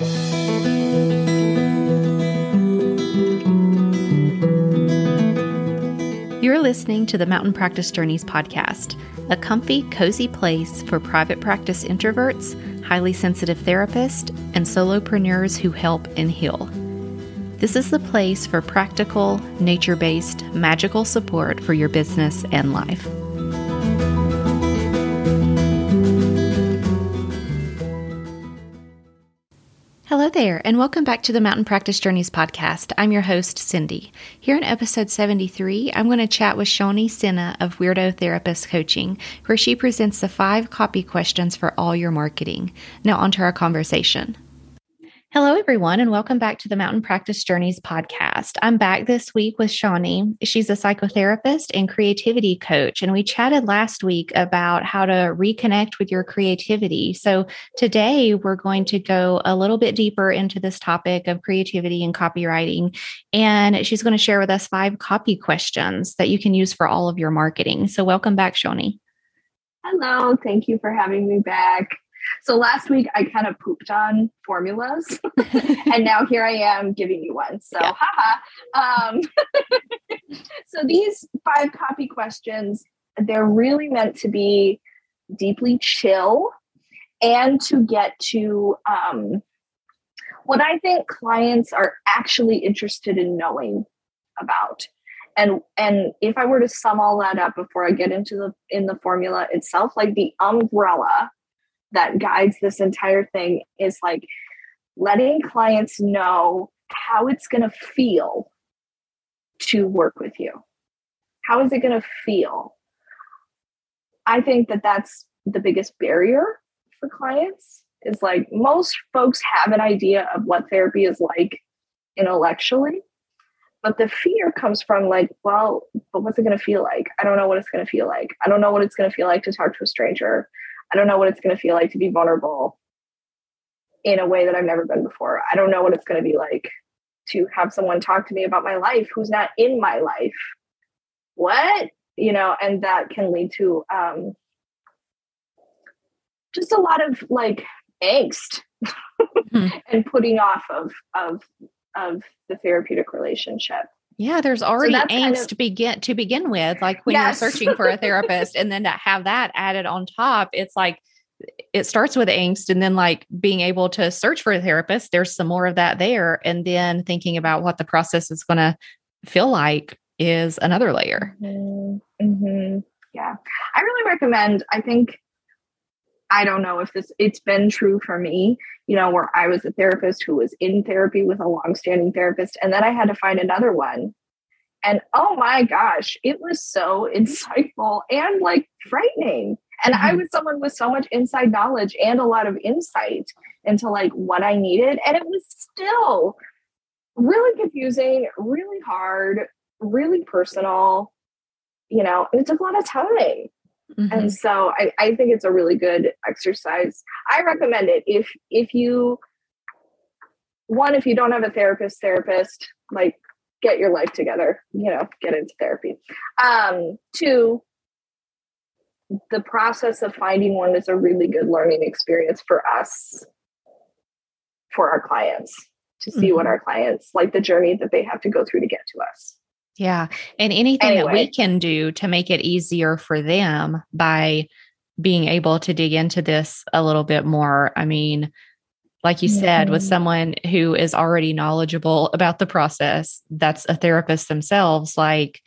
You're listening to the Mountain Practice Journeys podcast, a comfy, cozy place for private practice introverts, highly sensitive therapists, and solopreneurs who help and heal. This is the place for practical, nature based, magical support for your business and life. Hello there, and welcome back to the Mountain Practice Journeys podcast. I'm your host, Cindy. Here in episode 73, I'm going to chat with Shawnee Sinha of Weirdo Therapist Coaching, where she presents the five copy questions for all your marketing. Now, on to our conversation. Hello, everyone, and welcome back to the Mountain Practice Journeys podcast. I'm back this week with Shawnee. She's a psychotherapist and creativity coach, and we chatted last week about how to reconnect with your creativity. So today we're going to go a little bit deeper into this topic of creativity and copywriting. And she's going to share with us five copy questions that you can use for all of your marketing. So, welcome back, Shawnee. Hello, thank you for having me back. So last week I kind of pooped on formulas, and now here I am giving you one. So, yeah. haha. Um, so these five copy questions, they're really meant to be deeply chill and to get to um, what I think clients are actually interested in knowing about. And and if I were to sum all that up before I get into the in the formula itself, like the umbrella that guides this entire thing is like letting clients know how it's going to feel to work with you. How is it going to feel? I think that that's the biggest barrier for clients is like most folks have an idea of what therapy is like intellectually but the fear comes from like well but what's it going to feel like i don't know what it's going to feel like i don't know what it's going to feel like to talk to a stranger I don't know what it's going to feel like to be vulnerable in a way that I've never been before. I don't know what it's going to be like to have someone talk to me about my life who's not in my life. What? You know, and that can lead to um, just a lot of like angst hmm. and putting off of of of the therapeutic relationship. Yeah, there's already so angst kind of, to begin to begin with. Like when yes. you're searching for a therapist, and then to have that added on top, it's like it starts with angst, and then like being able to search for a therapist. There's some more of that there, and then thinking about what the process is going to feel like is another layer. Mm-hmm. Mm-hmm. Yeah, I really recommend. I think I don't know if this it's been true for me, you know, where I was a therapist who was in therapy with a long-standing therapist and then I had to find another one. And oh my gosh, it was so insightful and like frightening. And mm-hmm. I was someone with so much inside knowledge and a lot of insight into like what I needed and it was still really confusing, really hard, really personal, you know, and it took a lot of time. Mm-hmm. And so I, I think it's a really good exercise. I recommend it if if you one, if you don't have a therapist, therapist, like get your life together, you know, get into therapy. Um, two, the process of finding one is a really good learning experience for us, for our clients, to see mm-hmm. what our clients like the journey that they have to go through to get to us. Yeah. And anything anyway. that we can do to make it easier for them by being able to dig into this a little bit more. I mean, like you said, with mm-hmm. someone who is already knowledgeable about the process, that's a therapist themselves, like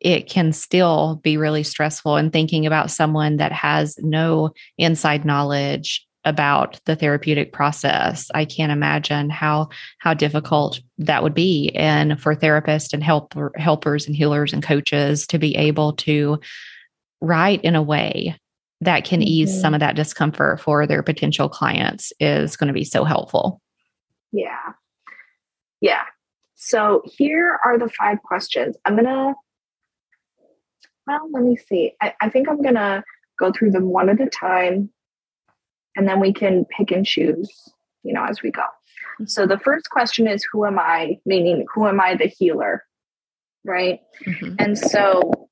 it can still be really stressful. And thinking about someone that has no inside knowledge about the therapeutic process. I can't imagine how how difficult that would be. And for therapists and help helpers and healers and coaches to be able to write in a way that can ease mm-hmm. some of that discomfort for their potential clients is going to be so helpful. Yeah. Yeah. So here are the five questions. I'm gonna well let me see. I, I think i'm gonna go through them one at a time and then we can pick and choose, you know, as we go. So the first question is who am I? Meaning, who am I the healer? Right. Mm-hmm. And so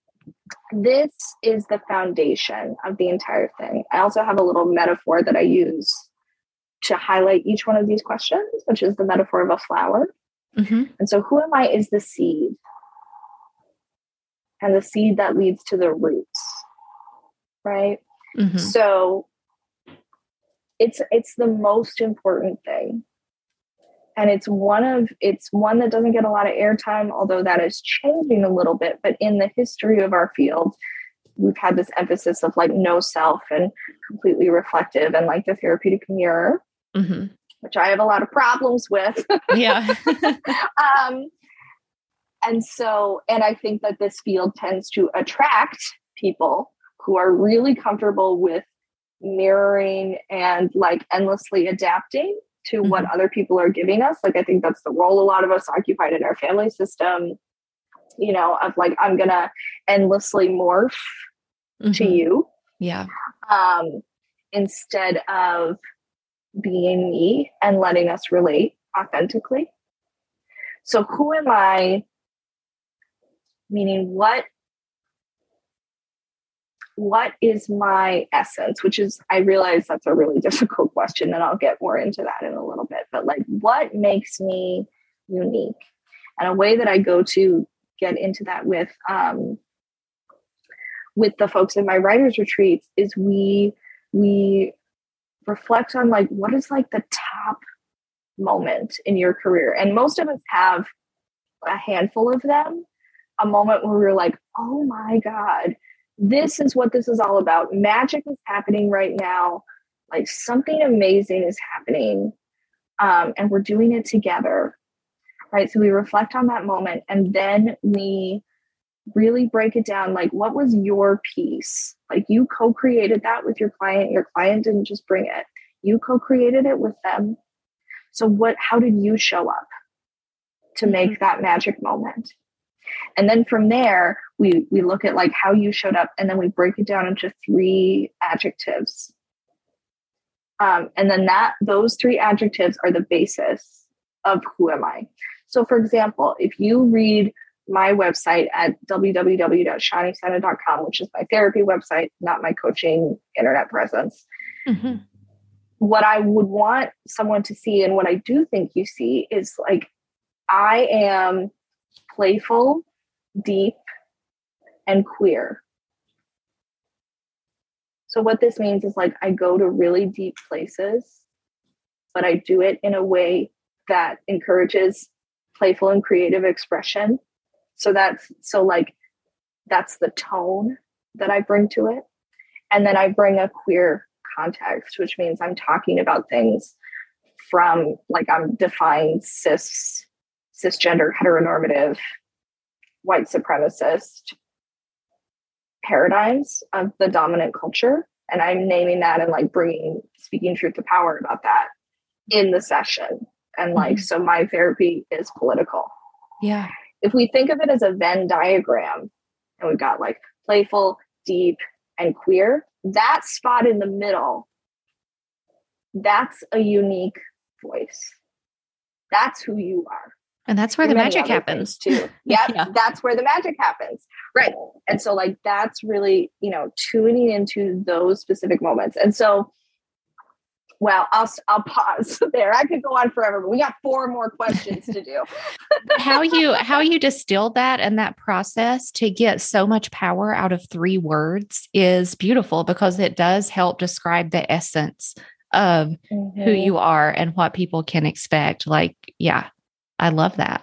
this is the foundation of the entire thing. I also have a little metaphor that I use to highlight each one of these questions, which is the metaphor of a flower. Mm-hmm. And so, who am I is the seed, and the seed that leads to the roots, right? Mm-hmm. So, it's it's the most important thing. And it's one of it's one that doesn't get a lot of airtime although that is changing a little bit. But in the history of our field we've had this emphasis of like no self and completely reflective and like the therapeutic mirror mm-hmm. which i have a lot of problems with. Yeah. Um and so and i think that this field tends to attract people who are really comfortable with mirroring and like endlessly adapting to mm-hmm. what other people are giving us. Like, I think that's the role a lot of us occupied in our family system, you know, of like, I'm going to endlessly morph mm-hmm. to you. Yeah. Um, instead of being me and letting us relate authentically. So, who am I? Meaning, what what is my essence which is i realize that's a really difficult question and i'll get more into that in a little bit but like what makes me unique? And a way that i go to get into that with um with the folks in my writers retreats is we we reflect on like what is like the top moment in your career? And most of us have a handful of them. A moment where we're like oh my god this is what this is all about. Magic is happening right now. Like something amazing is happening. Um, and we're doing it together. Right. So we reflect on that moment and then we really break it down. Like, what was your piece? Like, you co created that with your client. Your client didn't just bring it, you co created it with them. So, what, how did you show up to make mm-hmm. that magic moment? And then from there, we we look at like how you showed up, and then we break it down into three adjectives. Um, and then that those three adjectives are the basis of who am I. So, for example, if you read my website at www.shannisena.com, which is my therapy website, not my coaching internet presence. Mm-hmm. What I would want someone to see, and what I do think you see, is like I am playful, deep, and queer. So, what this means is like I go to really deep places, but I do it in a way that encourages playful and creative expression. So, that's so like that's the tone that I bring to it. And then I bring a queer context, which means I'm talking about things from like I'm defying cis cisgender heteronormative white supremacist paradigms of the dominant culture. And i'm naming that and like bringing speaking truth to power about that in the session. And like mm-hmm. so my therapy is political. Yeah. If we think of it as a venn diagram and we've got like playful deep and queer that spot in the middle that's a unique voice. That's who you are and that's where the magic happens too. Yep, yeah. That's where the magic happens. Right. And so like that's really, you know, tuning into those specific moments. And so well, I'll I'll pause there. I could go on forever, but we got four more questions to do. how you how you distilled that and that process to get so much power out of three words is beautiful because it does help describe the essence of mm-hmm. who you are and what people can expect. Like, yeah, I love that.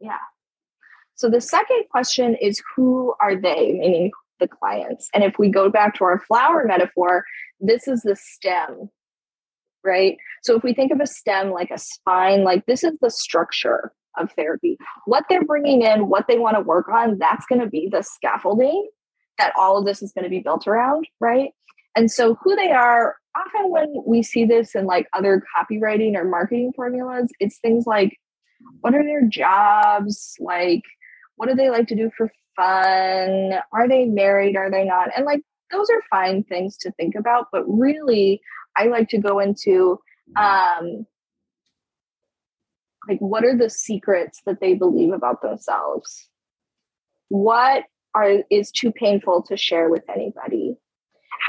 Yeah. So the second question is who are they, meaning the clients? And if we go back to our flower metaphor, this is the stem, right? So if we think of a stem like a spine, like this is the structure of therapy. What they're bringing in, what they want to work on, that's going to be the scaffolding that all of this is going to be built around, right? And so who they are, often when we see this in like other copywriting or marketing formulas, it's things like what are their jobs? Like, what do they like to do for fun? Are they married? Are they not? And like, those are fine things to think about. But really, I like to go into um, like, what are the secrets that they believe about themselves? What are is too painful to share with anybody?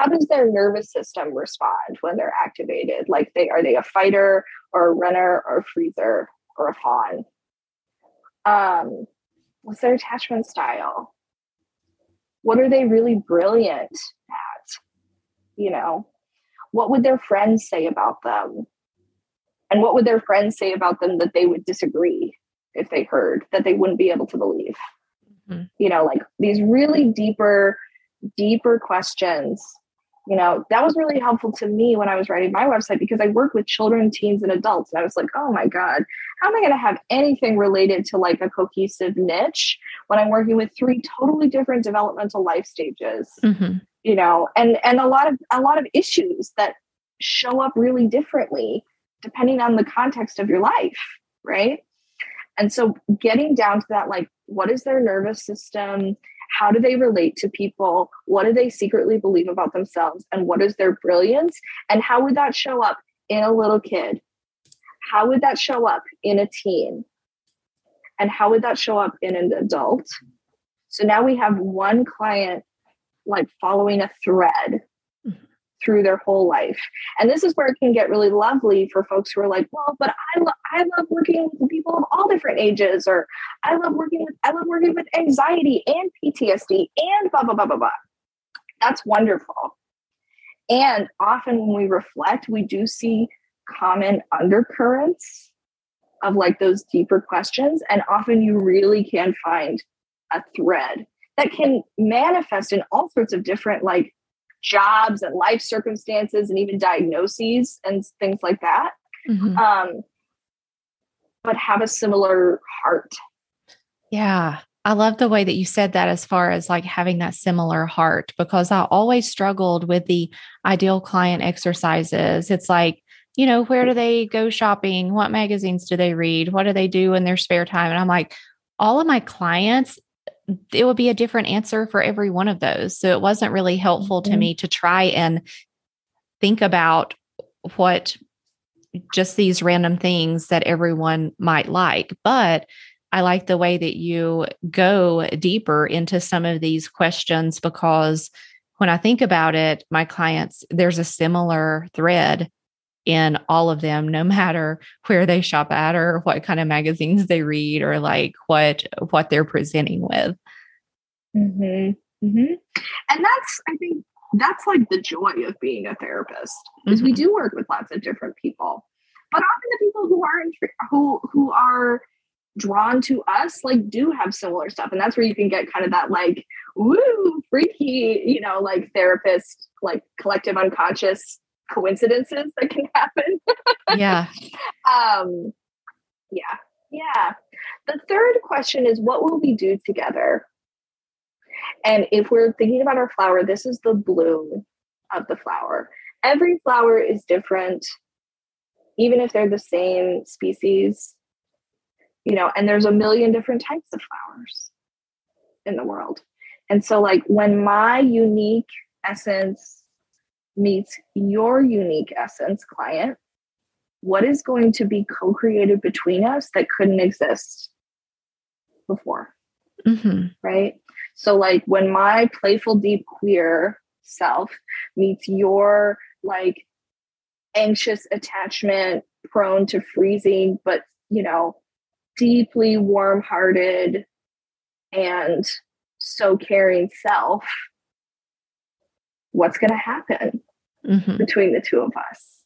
How does their nervous system respond when they're activated? Like they are they a fighter or a runner or a freezer or a fawn? Um, what's their attachment style? What are they really brilliant at? You know, what would their friends say about them? And what would their friends say about them that they would disagree if they heard that they wouldn't be able to believe? Mm-hmm. You know, like these really deeper, deeper questions. You know, that was really helpful to me when I was writing my website because I work with children, teens, and adults. And I was like, oh my God, how am I going to have anything related to like a cohesive niche when I'm working with three totally different developmental life stages? Mm-hmm. You know, and and a lot of a lot of issues that show up really differently depending on the context of your life, right? And so getting down to that, like, what is their nervous system? How do they relate to people? What do they secretly believe about themselves? And what is their brilliance? And how would that show up in a little kid? How would that show up in a teen? And how would that show up in an adult? So now we have one client like following a thread through their whole life. And this is where it can get really lovely for folks who are like, well, but I, lo- I love working with people of all different ages, or I love working with, I love working with anxiety and PTSD and blah, blah, blah, blah, blah. That's wonderful. And often when we reflect, we do see common undercurrents of like those deeper questions. And often you really can find a thread that can manifest in all sorts of different like jobs and life circumstances and even diagnoses and things like that. Mm-hmm. Um, but have a similar heart. Yeah. I love the way that you said that as far as like having that similar heart because I always struggled with the ideal client exercises. It's like, you know, where do they go shopping? What magazines do they read? What do they do in their spare time? And I'm like, all of my clients it would be a different answer for every one of those. So it wasn't really helpful mm-hmm. to me to try and think about what just these random things that everyone might like. But I like the way that you go deeper into some of these questions because when I think about it, my clients, there's a similar thread in all of them, no matter where they shop at or what kind of magazines they read or like what what they're presenting with. Mm-hmm. Mm-hmm. And that's, I think, that's like the joy of being a therapist is mm-hmm. we do work with lots of different people, but often the people who are who who are drawn to us like do have similar stuff, and that's where you can get kind of that like woo freaky, you know, like therapist like collective unconscious coincidences that can happen. yeah. Um. Yeah. Yeah. The third question is what will we do together? And if we're thinking about our flower, this is the bloom of the flower. Every flower is different, even if they're the same species, you know, and there's a million different types of flowers in the world. And so, like, when my unique essence meets your unique essence client, what is going to be co created between us that couldn't exist before? Mm-hmm. Right. So, like, when my playful, deep queer self meets your like anxious attachment, prone to freezing, but you know, deeply warm hearted and so caring self, what's going to happen mm-hmm. between the two of us?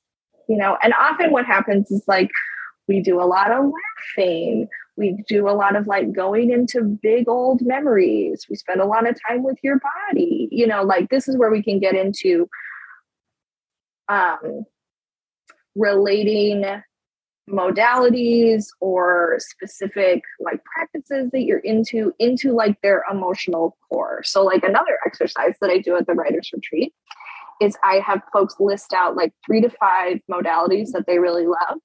You know, and often what happens is like we do a lot of laughing, we do a lot of like going into big old memories. We spend a lot of time with your body. You know like this is where we can get into um relating modalities or specific like practices that you're into into like their emotional core. So like another exercise that i do at the writers retreat is i have folks list out like three to five modalities that they really love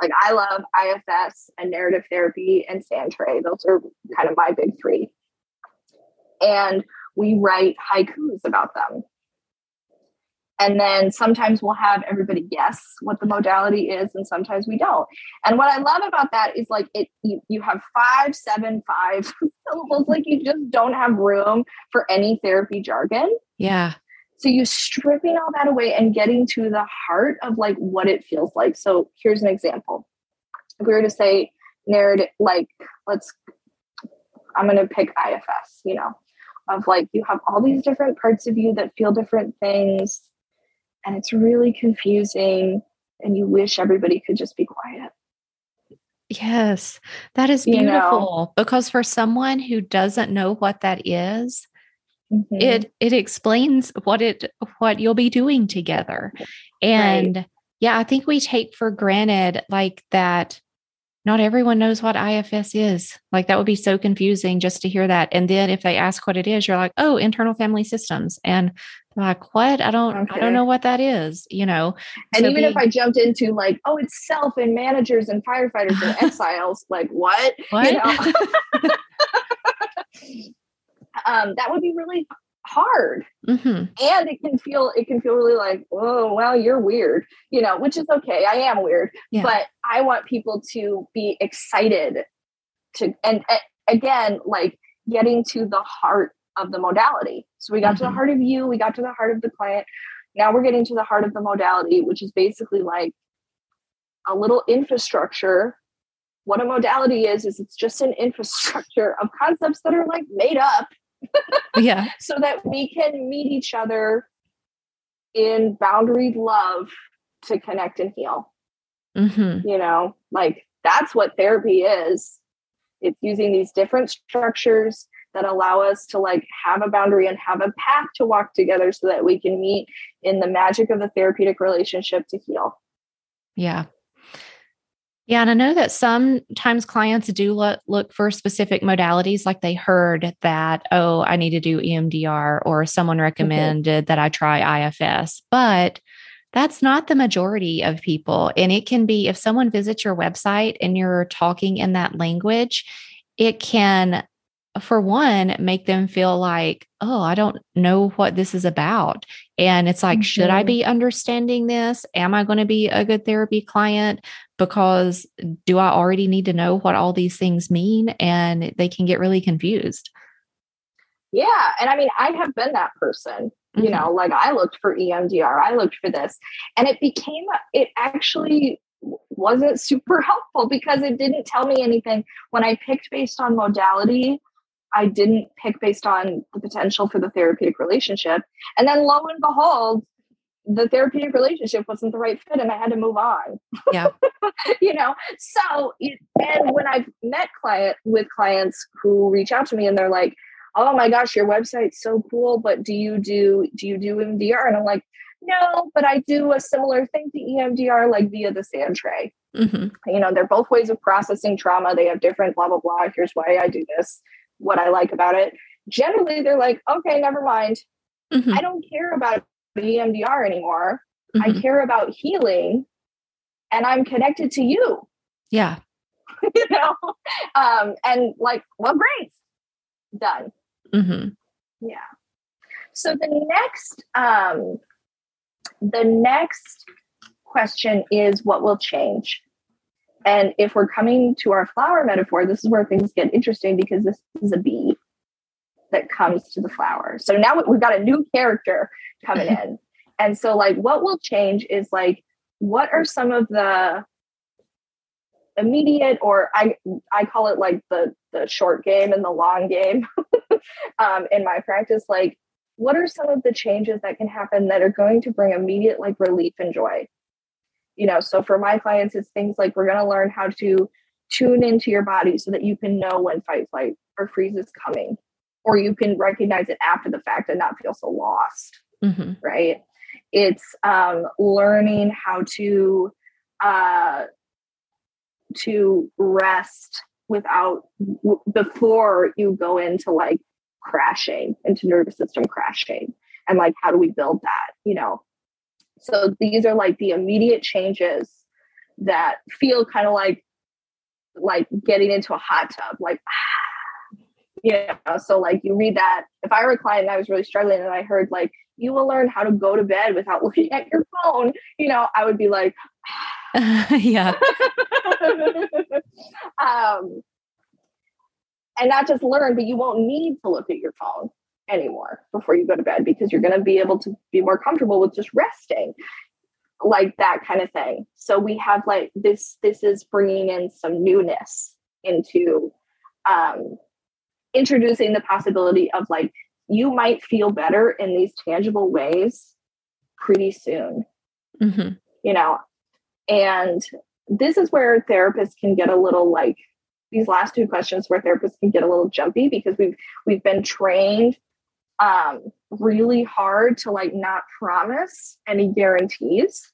like I love IFS and narrative therapy and sand tray. Those are kind of my big three. And we write haikus about them. And then sometimes we'll have everybody guess what the modality is, and sometimes we don't. And what I love about that is like it you, you have five, seven, five syllables, like you just don't have room for any therapy jargon. Yeah. So you stripping all that away and getting to the heart of like what it feels like. So here's an example. If we were to say narrative, like let's, I'm going to pick IFS, you know, of like you have all these different parts of you that feel different things and it's really confusing and you wish everybody could just be quiet. Yes, that is beautiful you know? because for someone who doesn't know what that is, mm-hmm. it it explains what it what you'll be doing together. And right. yeah, I think we take for granted like that not everyone knows what IFS is. Like that would be so confusing just to hear that. And then if they ask what it is, you're like, "Oh, internal family systems." And like, "What? I don't okay. I don't know what that is." You know. And so even if I jumped into like, "Oh, it's self and managers and firefighters and exiles," like, "What?" What? You know? um, that would be really hard mm-hmm. and it can feel it can feel really like oh well you're weird you know which is okay i am weird yeah. but i want people to be excited to and uh, again like getting to the heart of the modality so we got mm-hmm. to the mm-hmm. heart of you we got to the heart of the client now we're getting to the heart of the modality which is basically like a little infrastructure what a modality is is it's just an infrastructure of concepts that are like made up yeah. so that we can meet each other in boundaried love to connect and heal. Mm-hmm. You know, like that's what therapy is. It's using these different structures that allow us to like have a boundary and have a path to walk together so that we can meet in the magic of the therapeutic relationship to heal. Yeah. Yeah, and I know that sometimes clients do look, look for specific modalities, like they heard that, oh, I need to do EMDR, or someone recommended that I try IFS. But that's not the majority of people. And it can be if someone visits your website and you're talking in that language, it can for one, make them feel like, oh, I don't know what this is about. And it's like, mm-hmm. should I mm-hmm. be understanding this? Am I going to be a good therapy client? Because do I already need to know what all these things mean? And they can get really confused. Yeah. And I mean, I have been that person. Mm-hmm. You know, like I looked for EMDR, I looked for this, and it became, it actually wasn't super helpful because it didn't tell me anything. When I picked based on modality, I didn't pick based on the potential for the therapeutic relationship. And then lo and behold, the therapeutic relationship wasn't the right fit and I had to move on. Yeah. you know, so, and when I've met client with clients who reach out to me and they're like, oh my gosh, your website's so cool, but do you do, do you do EMDR? And I'm like, no, but I do a similar thing to EMDR, like via the sand tray. Mm-hmm. You know, they're both ways of processing trauma. They have different blah, blah, blah. Here's why I do this what I like about it. Generally, they're like, okay, never mind. Mm-hmm. I don't care about EMDR anymore. Mm-hmm. I care about healing and I'm connected to you. Yeah. you know? Um, and like, well, great. Done. Mm-hmm. Yeah. So the next, um, the next question is what will change? And if we're coming to our flower metaphor, this is where things get interesting because this is a bee that comes to the flower. So now we've got a new character coming in. And so, like, what will change is like, what are some of the immediate, or I I call it like the the short game and the long game um, in my practice. Like, what are some of the changes that can happen that are going to bring immediate like relief and joy? you know so for my clients it's things like we're going to learn how to tune into your body so that you can know when fight flight or freeze is coming or you can recognize it after the fact and not feel so lost mm-hmm. right it's um, learning how to uh, to rest without w- before you go into like crashing into nervous system crashing and like how do we build that you know so these are like the immediate changes that feel kind of like like getting into a hot tub, like yeah. You know, so like you read that. If I were a client and I was really struggling and I heard like you will learn how to go to bed without looking at your phone, you know, I would be like, yeah. um, and not just learn, but you won't need to look at your phone anymore before you go to bed because you're going to be able to be more comfortable with just resting like that kind of thing so we have like this this is bringing in some newness into um introducing the possibility of like you might feel better in these tangible ways pretty soon mm-hmm. you know and this is where therapists can get a little like these last two questions where therapists can get a little jumpy because we've we've been trained um, really hard to like not promise any guarantees,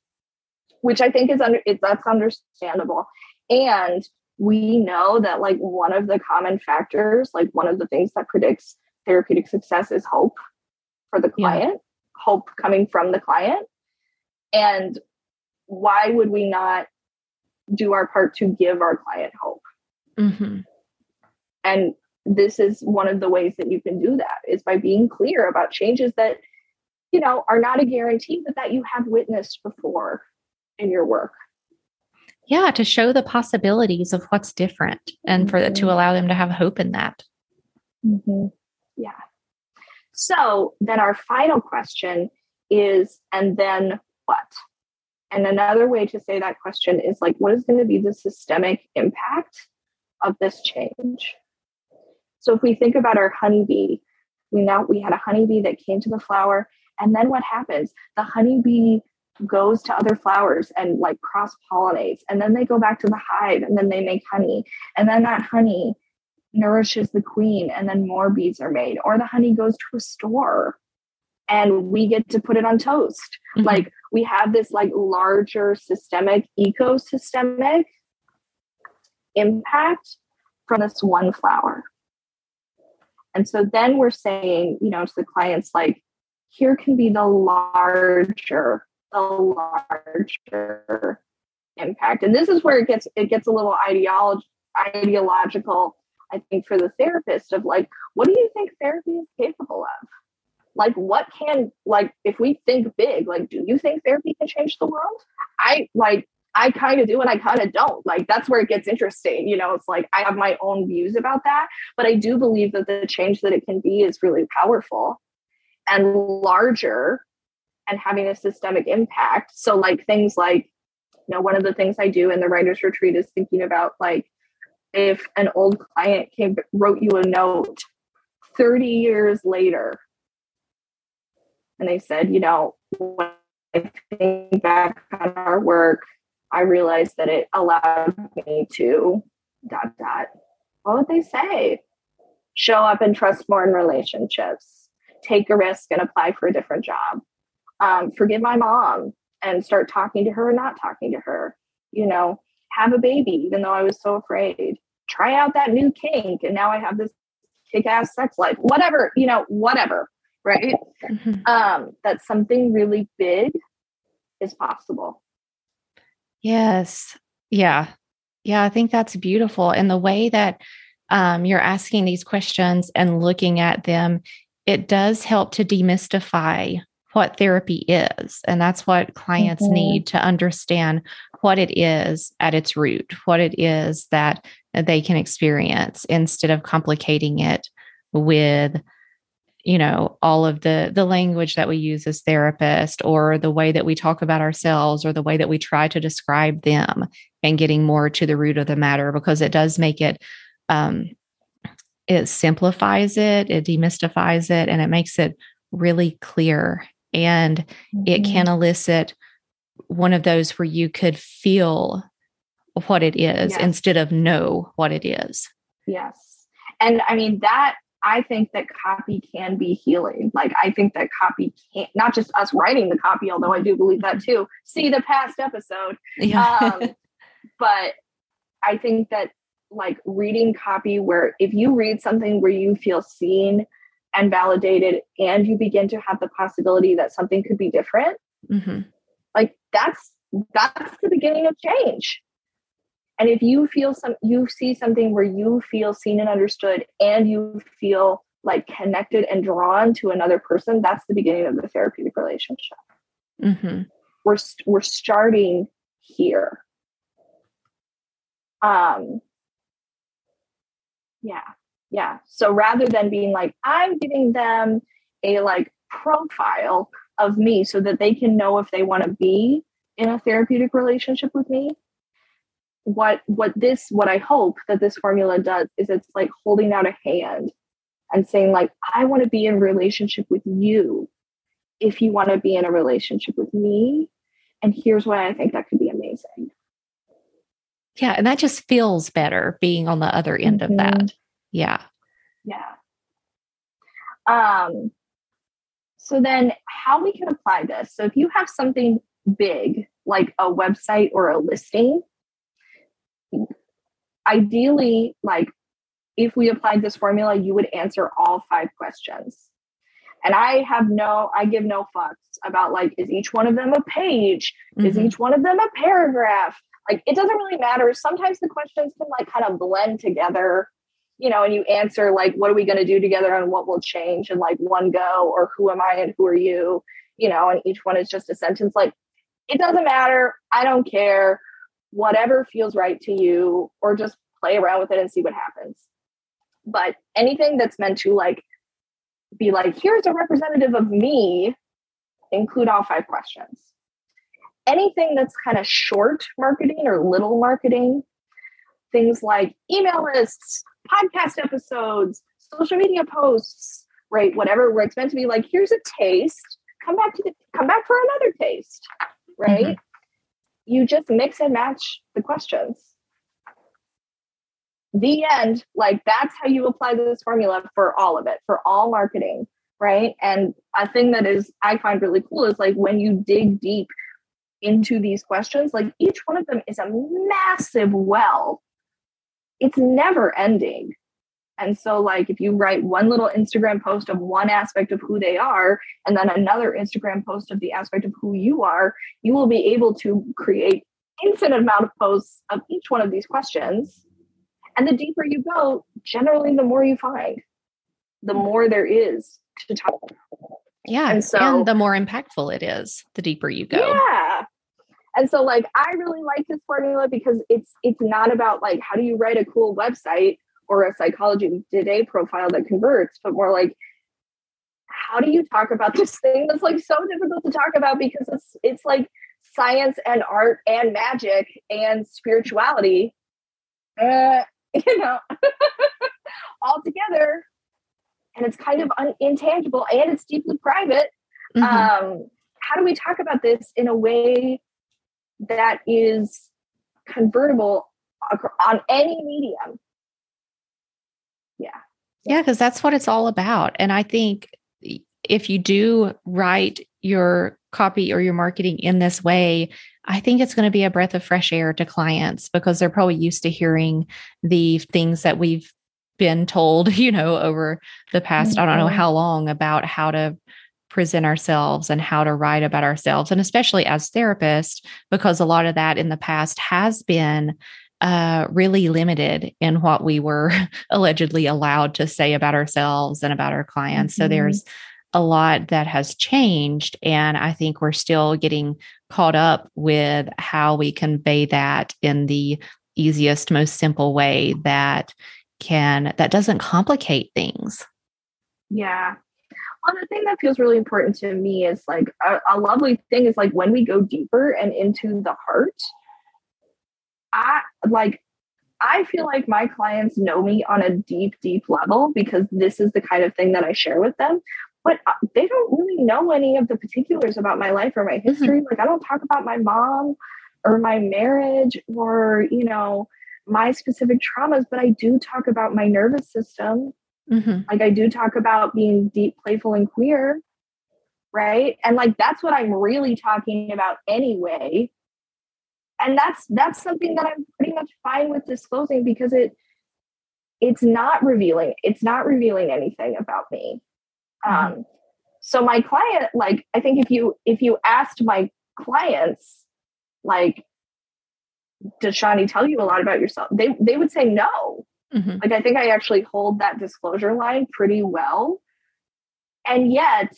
which I think is under it, that's understandable. And we know that like one of the common factors, like one of the things that predicts therapeutic success is hope for the client, yeah. hope coming from the client. And why would we not do our part to give our client hope? Mm-hmm. And this is one of the ways that you can do that is by being clear about changes that you know are not a guarantee but that you have witnessed before in your work yeah to show the possibilities of what's different and mm-hmm. for to mm-hmm. allow them to have hope in that mm-hmm. Yeah. So then our final question is and then what? And another way to say that question is like what is going to be the systemic impact of this change? So if we think about our honeybee, we know we had a honeybee that came to the flower, and then what happens? The honeybee goes to other flowers and like cross pollinates, and then they go back to the hive, and then they make honey, and then that honey nourishes the queen, and then more bees are made, or the honey goes to a store and we get to put it on toast. Mm-hmm. Like we have this like larger systemic ecosystemic impact from this one flower. And so then we're saying, you know, to the clients, like, here can be the larger, the larger impact. And this is where it gets it gets a little ideology ideological, I think, for the therapist of like, what do you think therapy is capable of? Like, what can like if we think big, like, do you think therapy can change the world? I like I kind of do and I kind of don't. Like that's where it gets interesting. You know, it's like I have my own views about that, but I do believe that the change that it can be is really powerful and larger and having a systemic impact. So like things like, you know, one of the things I do in the writers retreat is thinking about like if an old client came wrote you a note 30 years later and they said, you know, when I think back on our work, I realized that it allowed me to dot dot. What would they say? Show up and trust more in relationships. Take a risk and apply for a different job. Um, forgive my mom and start talking to her or not talking to her. You know, have a baby, even though I was so afraid. Try out that new kink, and now I have this kick-ass sex life. Whatever, you know, whatever. Right? Mm-hmm. Um, that something really big is possible. Yes. Yeah. Yeah. I think that's beautiful. And the way that um, you're asking these questions and looking at them, it does help to demystify what therapy is. And that's what clients mm-hmm. need to understand what it is at its root, what it is that they can experience instead of complicating it with you know all of the the language that we use as therapists or the way that we talk about ourselves or the way that we try to describe them and getting more to the root of the matter because it does make it um it simplifies it it demystifies it and it makes it really clear and mm-hmm. it can elicit one of those where you could feel what it is yes. instead of know what it is yes and i mean that I think that copy can be healing. Like I think that copy can not just us writing the copy, although I do believe that too. See the past episode. Yeah. Um, but I think that like reading copy where if you read something where you feel seen and validated and you begin to have the possibility that something could be different, mm-hmm. Like that's that's the beginning of change. And if you feel some, you see something where you feel seen and understood, and you feel like connected and drawn to another person, that's the beginning of the therapeutic relationship. Mm-hmm. We're we're starting here. Um. Yeah. Yeah. So rather than being like, I'm giving them a like profile of me so that they can know if they want to be in a therapeutic relationship with me, what what this what I hope that this formula does is it's like holding out a hand and saying like I want to be in relationship with you if you want to be in a relationship with me and here's why I think that could be amazing. Yeah, and that just feels better being on the other end mm-hmm. of that. Mm-hmm. Yeah. Yeah. Um so then how we can apply this. So if you have something big like a website or a listing, ideally like if we applied this formula, you would answer all five questions. And I have no, I give no fucks about like, is each one of them a page? Mm-hmm. Is each one of them a paragraph? Like, it doesn't really matter. Sometimes the questions can like kind of blend together, you know, and you answer like, what are we going to do together and what will change in like one go or who am I and who are you, you know, and each one is just a sentence. Like, it doesn't matter. I don't care. Whatever feels right to you, or just play around with it and see what happens. But anything that's meant to like be like, here's a representative of me, include all five questions. Anything that's kind of short marketing or little marketing, things like email lists, podcast episodes, social media posts, right? Whatever, where it's meant to be like, here's a taste, come back to the, come back for another taste, right? Mm-hmm. You just mix and match the questions the end like that's how you apply this formula for all of it for all marketing right and a thing that is i find really cool is like when you dig deep into these questions like each one of them is a massive well it's never ending and so like if you write one little instagram post of one aspect of who they are and then another instagram post of the aspect of who you are you will be able to create infinite amount of posts of each one of these questions and the deeper you go, generally, the more you find, the more there is to talk about. Yeah. And so, and the more impactful it is, the deeper you go. Yeah. And so like I really like this formula because it's it's not about like how do you write a cool website or a psychology today profile that converts, but more like how do you talk about this thing that's like so difficult to talk about because it's it's like science and art and magic and spirituality uh, you know, all together. And it's kind of un- intangible and it's deeply private. Mm-hmm. Um, how do we talk about this in a way that is convertible on any medium? Yeah. Yeah, because that's what it's all about. And I think if you do write your copy or your marketing in this way, I think it's going to be a breath of fresh air to clients because they're probably used to hearing the things that we've been told, you know, over the past, mm-hmm. I don't know mm-hmm. how long about how to present ourselves and how to write about ourselves. And especially as therapists, because a lot of that in the past has been uh, really limited in what we were allegedly allowed to say about ourselves and about our clients. Mm-hmm. So there's a lot that has changed. And I think we're still getting caught up with how we convey that in the easiest, most simple way that can, that doesn't complicate things. Yeah. Well, the thing that feels really important to me is like a, a lovely thing is like when we go deeper and into the heart, I like I feel like my clients know me on a deep, deep level because this is the kind of thing that I share with them but uh, they don't really know any of the particulars about my life or my mm-hmm. history. Mm-hmm. Like I don't talk about my mom or my marriage or, you know, my specific traumas, but I do talk about my nervous system. Mm-hmm. Like I do talk about being deep, playful, and queer. Right. And like that's what I'm really talking about anyway. And that's that's something that I'm pretty much fine with disclosing because it it's not revealing, it's not revealing anything about me. Mm-hmm. Um, so my client, like, I think if you if you asked my clients, like, does Shani tell you a lot about yourself? They they would say no. Mm-hmm. Like I think I actually hold that disclosure line pretty well. And yet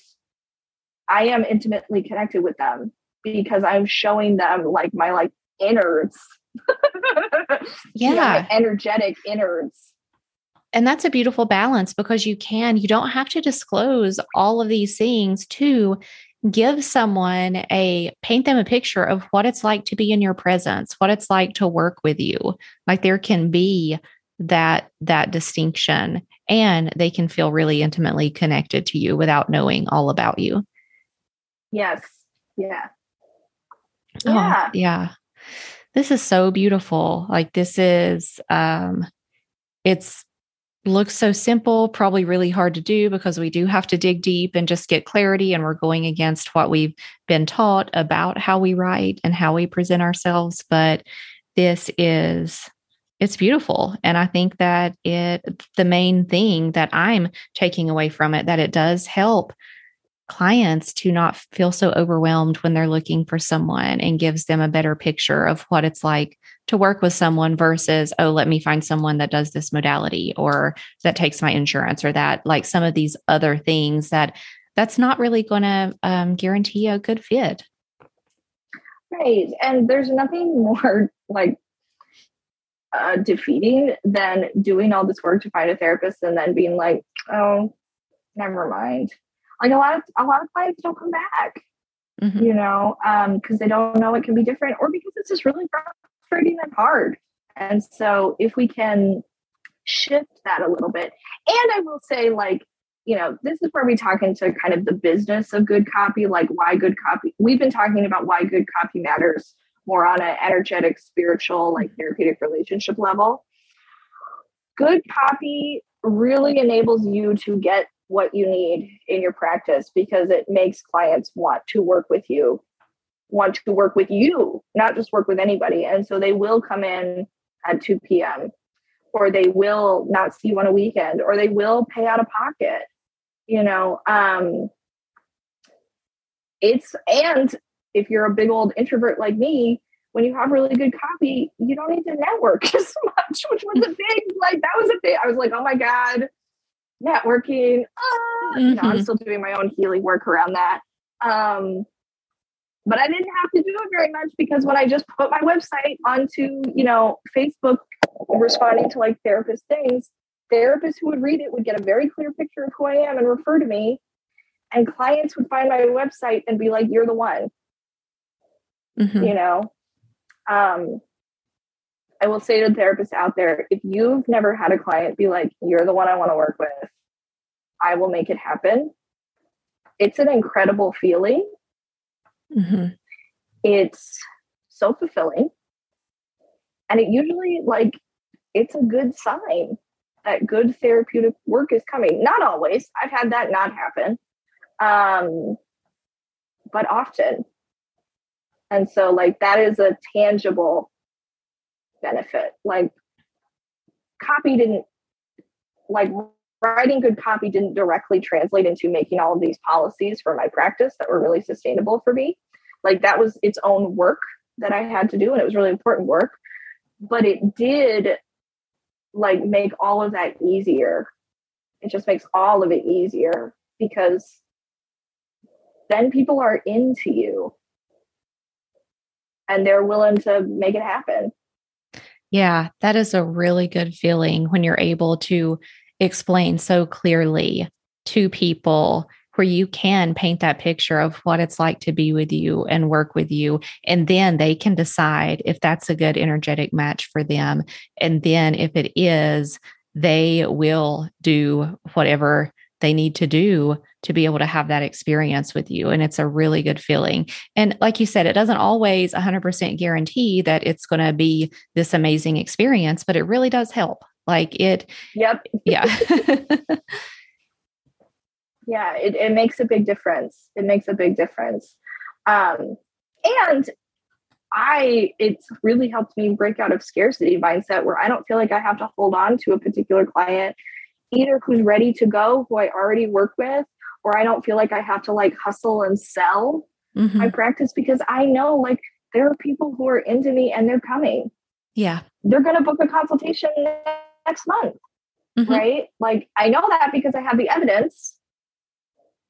I am intimately connected with them because I'm showing them like my like innards. yeah. You know, energetic innards and that's a beautiful balance because you can, you don't have to disclose all of these things to give someone a paint them a picture of what it's like to be in your presence, what it's like to work with you. Like there can be that that distinction and they can feel really intimately connected to you without knowing all about you. Yes. Yeah. Yeah. Oh, yeah. This is so beautiful. Like this is um it's looks so simple, probably really hard to do because we do have to dig deep and just get clarity. And we're going against what we've been taught about how we write and how we present ourselves. But this is it's beautiful and i think that it the main thing that i'm taking away from it that it does help clients to not feel so overwhelmed when they're looking for someone and gives them a better picture of what it's like to work with someone versus, oh, let me find someone that does this modality or that takes my insurance or that like some of these other things that that's not really going to um, guarantee a good fit. Right. And there's nothing more like uh, defeating than doing all this work to find a therapist and then being like, oh, never mind. Like a lot of a lot of clients don't come back, mm-hmm. you know, because um, they don't know it can be different, or because it's just really frustrating and hard. And so if we can shift that a little bit, and I will say, like, you know, this is where we talk into kind of the business of good copy, like why good copy. We've been talking about why good copy matters more on an energetic, spiritual, like therapeutic relationship level. Good copy really enables you to get what you need in your practice because it makes clients want to work with you want to work with you, not just work with anybody. And so they will come in at 2 p.m. or they will not see you on a weekend or they will pay out of pocket. You know, um, it's and if you're a big old introvert like me, when you have really good copy, you don't need to network as much, which was a big like that was a big. I was like, oh my god, networking. Ah. Mm-hmm. You know, I'm still doing my own healing work around that. Um, but I didn't have to do it very much because when I just put my website onto, you know, Facebook responding to like therapist things, therapists who would read it would get a very clear picture of who I am and refer to me. And clients would find my website and be like, you're the one. Mm-hmm. You know? Um, I will say to therapists out there, if you've never had a client be like, you're the one I want to work with, I will make it happen. It's an incredible feeling Mm-hmm. It's so fulfilling. And it usually, like, it's a good sign that good therapeutic work is coming. Not always. I've had that not happen, um, but often. And so, like, that is a tangible benefit. Like, copy didn't, like, writing good copy didn't directly translate into making all of these policies for my practice that were really sustainable for me. Like that was its own work that I had to do, and it was really important work. But it did like make all of that easier. It just makes all of it easier because then people are into you and they're willing to make it happen. Yeah, that is a really good feeling when you're able to explain so clearly to people where you can paint that picture of what it's like to be with you and work with you. And then they can decide if that's a good energetic match for them. And then if it is, they will do whatever they need to do to be able to have that experience with you. And it's a really good feeling. And like you said, it doesn't always 100% guarantee that it's going to be this amazing experience, but it really does help. Like it. Yep. Yeah. yeah, it, it makes a big difference. It makes a big difference. Um, and I, it's really helped me break out of scarcity mindset where I don't feel like I have to hold on to a particular client, either who's ready to go, who I already work with, or I don't feel like I have to like hustle and sell mm-hmm. my practice because I know like there are people who are into me and they're coming. Yeah. They're going to book a consultation next month. Mm-hmm. Right. Like I know that because I have the evidence.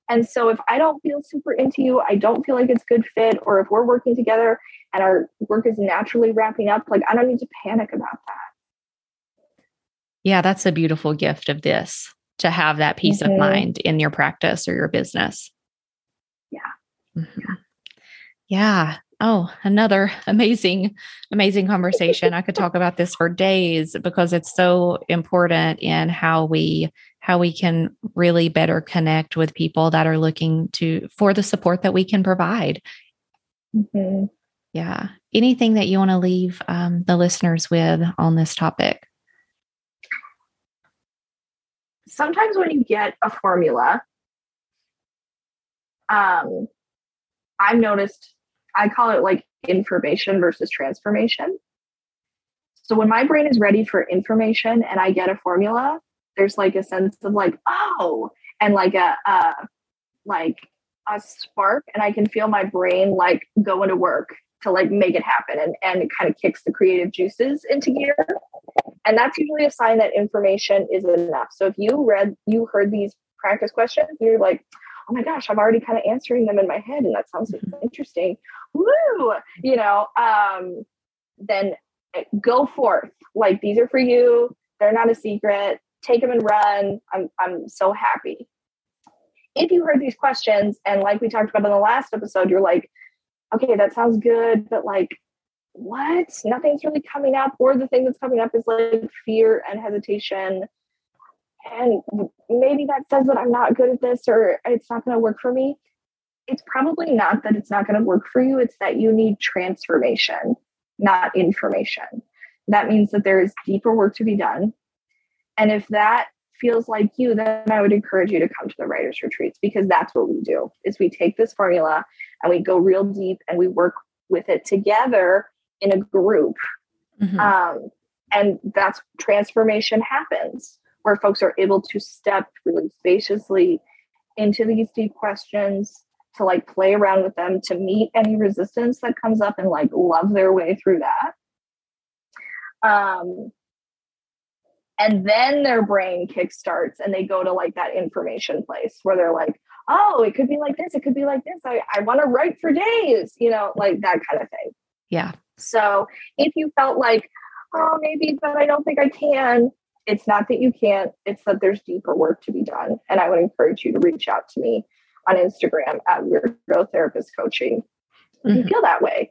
And so if I don't feel super into you, I don't feel like it's good fit, or if we're working together and our work is naturally wrapping up, like I don't need to panic about that. Yeah, that's a beautiful gift of this to have that peace mm-hmm. of mind in your practice or your business. Yeah. Mm-hmm. Yeah. Oh, another amazing, amazing conversation. I could talk about this for days because it's so important in how we how we can really better connect with people that are looking to for the support that we can provide. Mm-hmm. Yeah. Anything that you want to leave um, the listeners with on this topic? Sometimes when you get a formula, um, I've noticed I call it like information versus transformation. So when my brain is ready for information and I get a formula, there's like a sense of like, oh, and like a, uh, like a spark, and I can feel my brain like going to work to like make it happen and, and it kind of kicks the creative juices into gear. And that's usually a sign that information is enough. So if you read, you heard these practice questions, you're like, oh my gosh, I'm already kind of answering them in my head and that sounds mm-hmm. interesting. Woo! You know, um, then eh, go forth. Like these are for you. They're not a secret. Take them and run. I'm I'm so happy. If you heard these questions and like we talked about in the last episode, you're like, okay, that sounds good, but like what? Nothing's really coming up, or the thing that's coming up is like fear and hesitation and maybe that says that I'm not good at this or it's not going to work for me. It's probably not that it's not going to work for you. It's that you need transformation, not information. That means that there is deeper work to be done. And if that feels like you, then I would encourage you to come to the writers retreats because that's what we do is we take this formula and we go real deep and we work with it together in a group. Mm-hmm. Um, and that's transformation happens where folks are able to step really spaciously into these deep questions to like play around with them to meet any resistance that comes up and like love their way through that um and then their brain kickstarts and they go to like that information place where they're like oh it could be like this it could be like this i, I want to write for days you know like that kind of thing yeah so if you felt like oh maybe but i don't think i can it's not that you can't, it's that there's deeper work to be done. And I would encourage you to reach out to me on Instagram at Weirdo Therapist Coaching. Mm-hmm. You feel that way.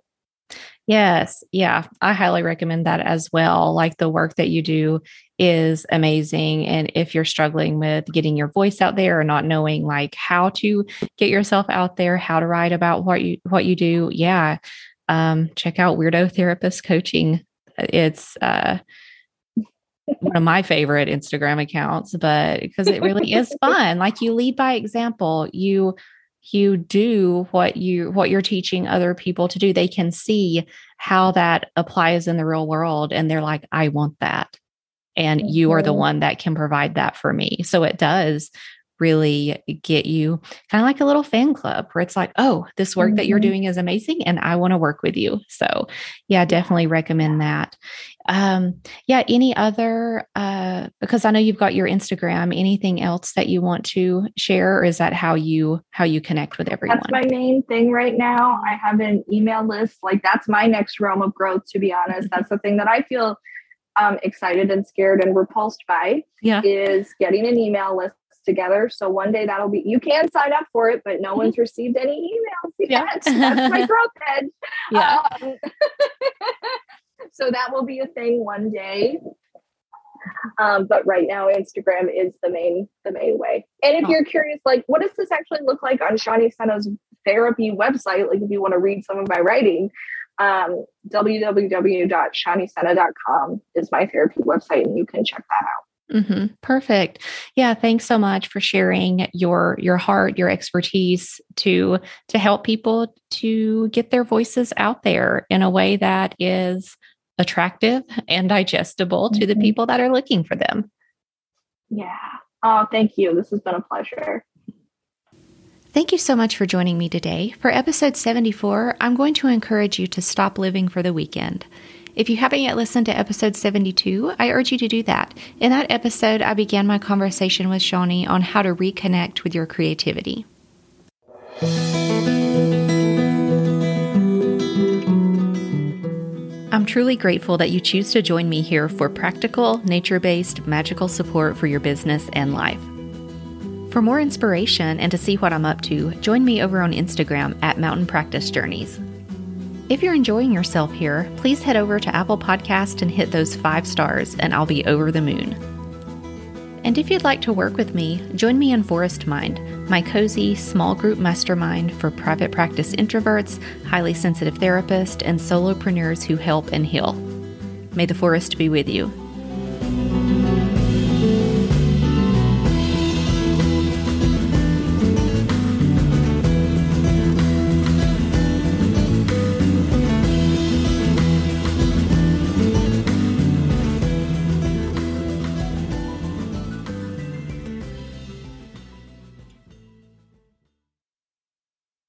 Yes. Yeah. I highly recommend that as well. Like the work that you do is amazing. And if you're struggling with getting your voice out there or not knowing like how to get yourself out there, how to write about what you what you do, yeah. Um, check out Weirdo Therapist Coaching. It's uh one of my favorite Instagram accounts, but because it really is fun. Like you lead by example. You you do what you what you're teaching other people to do. They can see how that applies in the real world and they're like, I want that. And you are the mm-hmm. one that can provide that for me. So it does really get you kind of like a little fan club where it's like, oh, this work mm-hmm. that you're mm-hmm. doing is amazing and I want to work with you. So, yeah, definitely recommend that. Um, yeah, any other, uh, because I know you've got your Instagram, anything else that you want to share or is that how you, how you connect with everyone? That's my main thing right now. I have an email list. Like that's my next realm of growth, to be honest. Mm-hmm. That's the thing that I feel um, excited and scared and repulsed by yeah. is getting an email list together. So one day that'll be, you can sign up for it, but no one's mm-hmm. received any emails yet. Yeah. That's my growth edge. Yeah. Um, so that will be a thing one day. Um, but right now Instagram is the main the main way. And if oh. you're curious, like what does this actually look like on Shawnee Sena's therapy website? Like if you want to read some of my writing, um, www.shawneesena.com is my therapy website and you can check that out. Mm-hmm. Perfect. Yeah. Thanks so much for sharing your your heart, your expertise to to help people to get their voices out there in a way that is attractive and digestible mm-hmm. to the mm-hmm. people that are looking for them. Yeah. Oh, thank you. This has been a pleasure. Thank you so much for joining me today. For episode 74, I'm going to encourage you to stop living for the weekend. If you haven't yet listened to episode 72, I urge you to do that. In that episode, I began my conversation with Shawnee on how to reconnect with your creativity. I'm truly grateful that you choose to join me here for practical, nature based, magical support for your business and life. For more inspiration and to see what I'm up to, join me over on Instagram at Mountain Practice Journeys. If you're enjoying yourself here, please head over to Apple Podcast and hit those five stars, and I'll be over the moon. And if you'd like to work with me, join me in Forest Mind, my cozy, small group mastermind for private practice introverts, highly sensitive therapists, and solopreneurs who help and heal. May the forest be with you.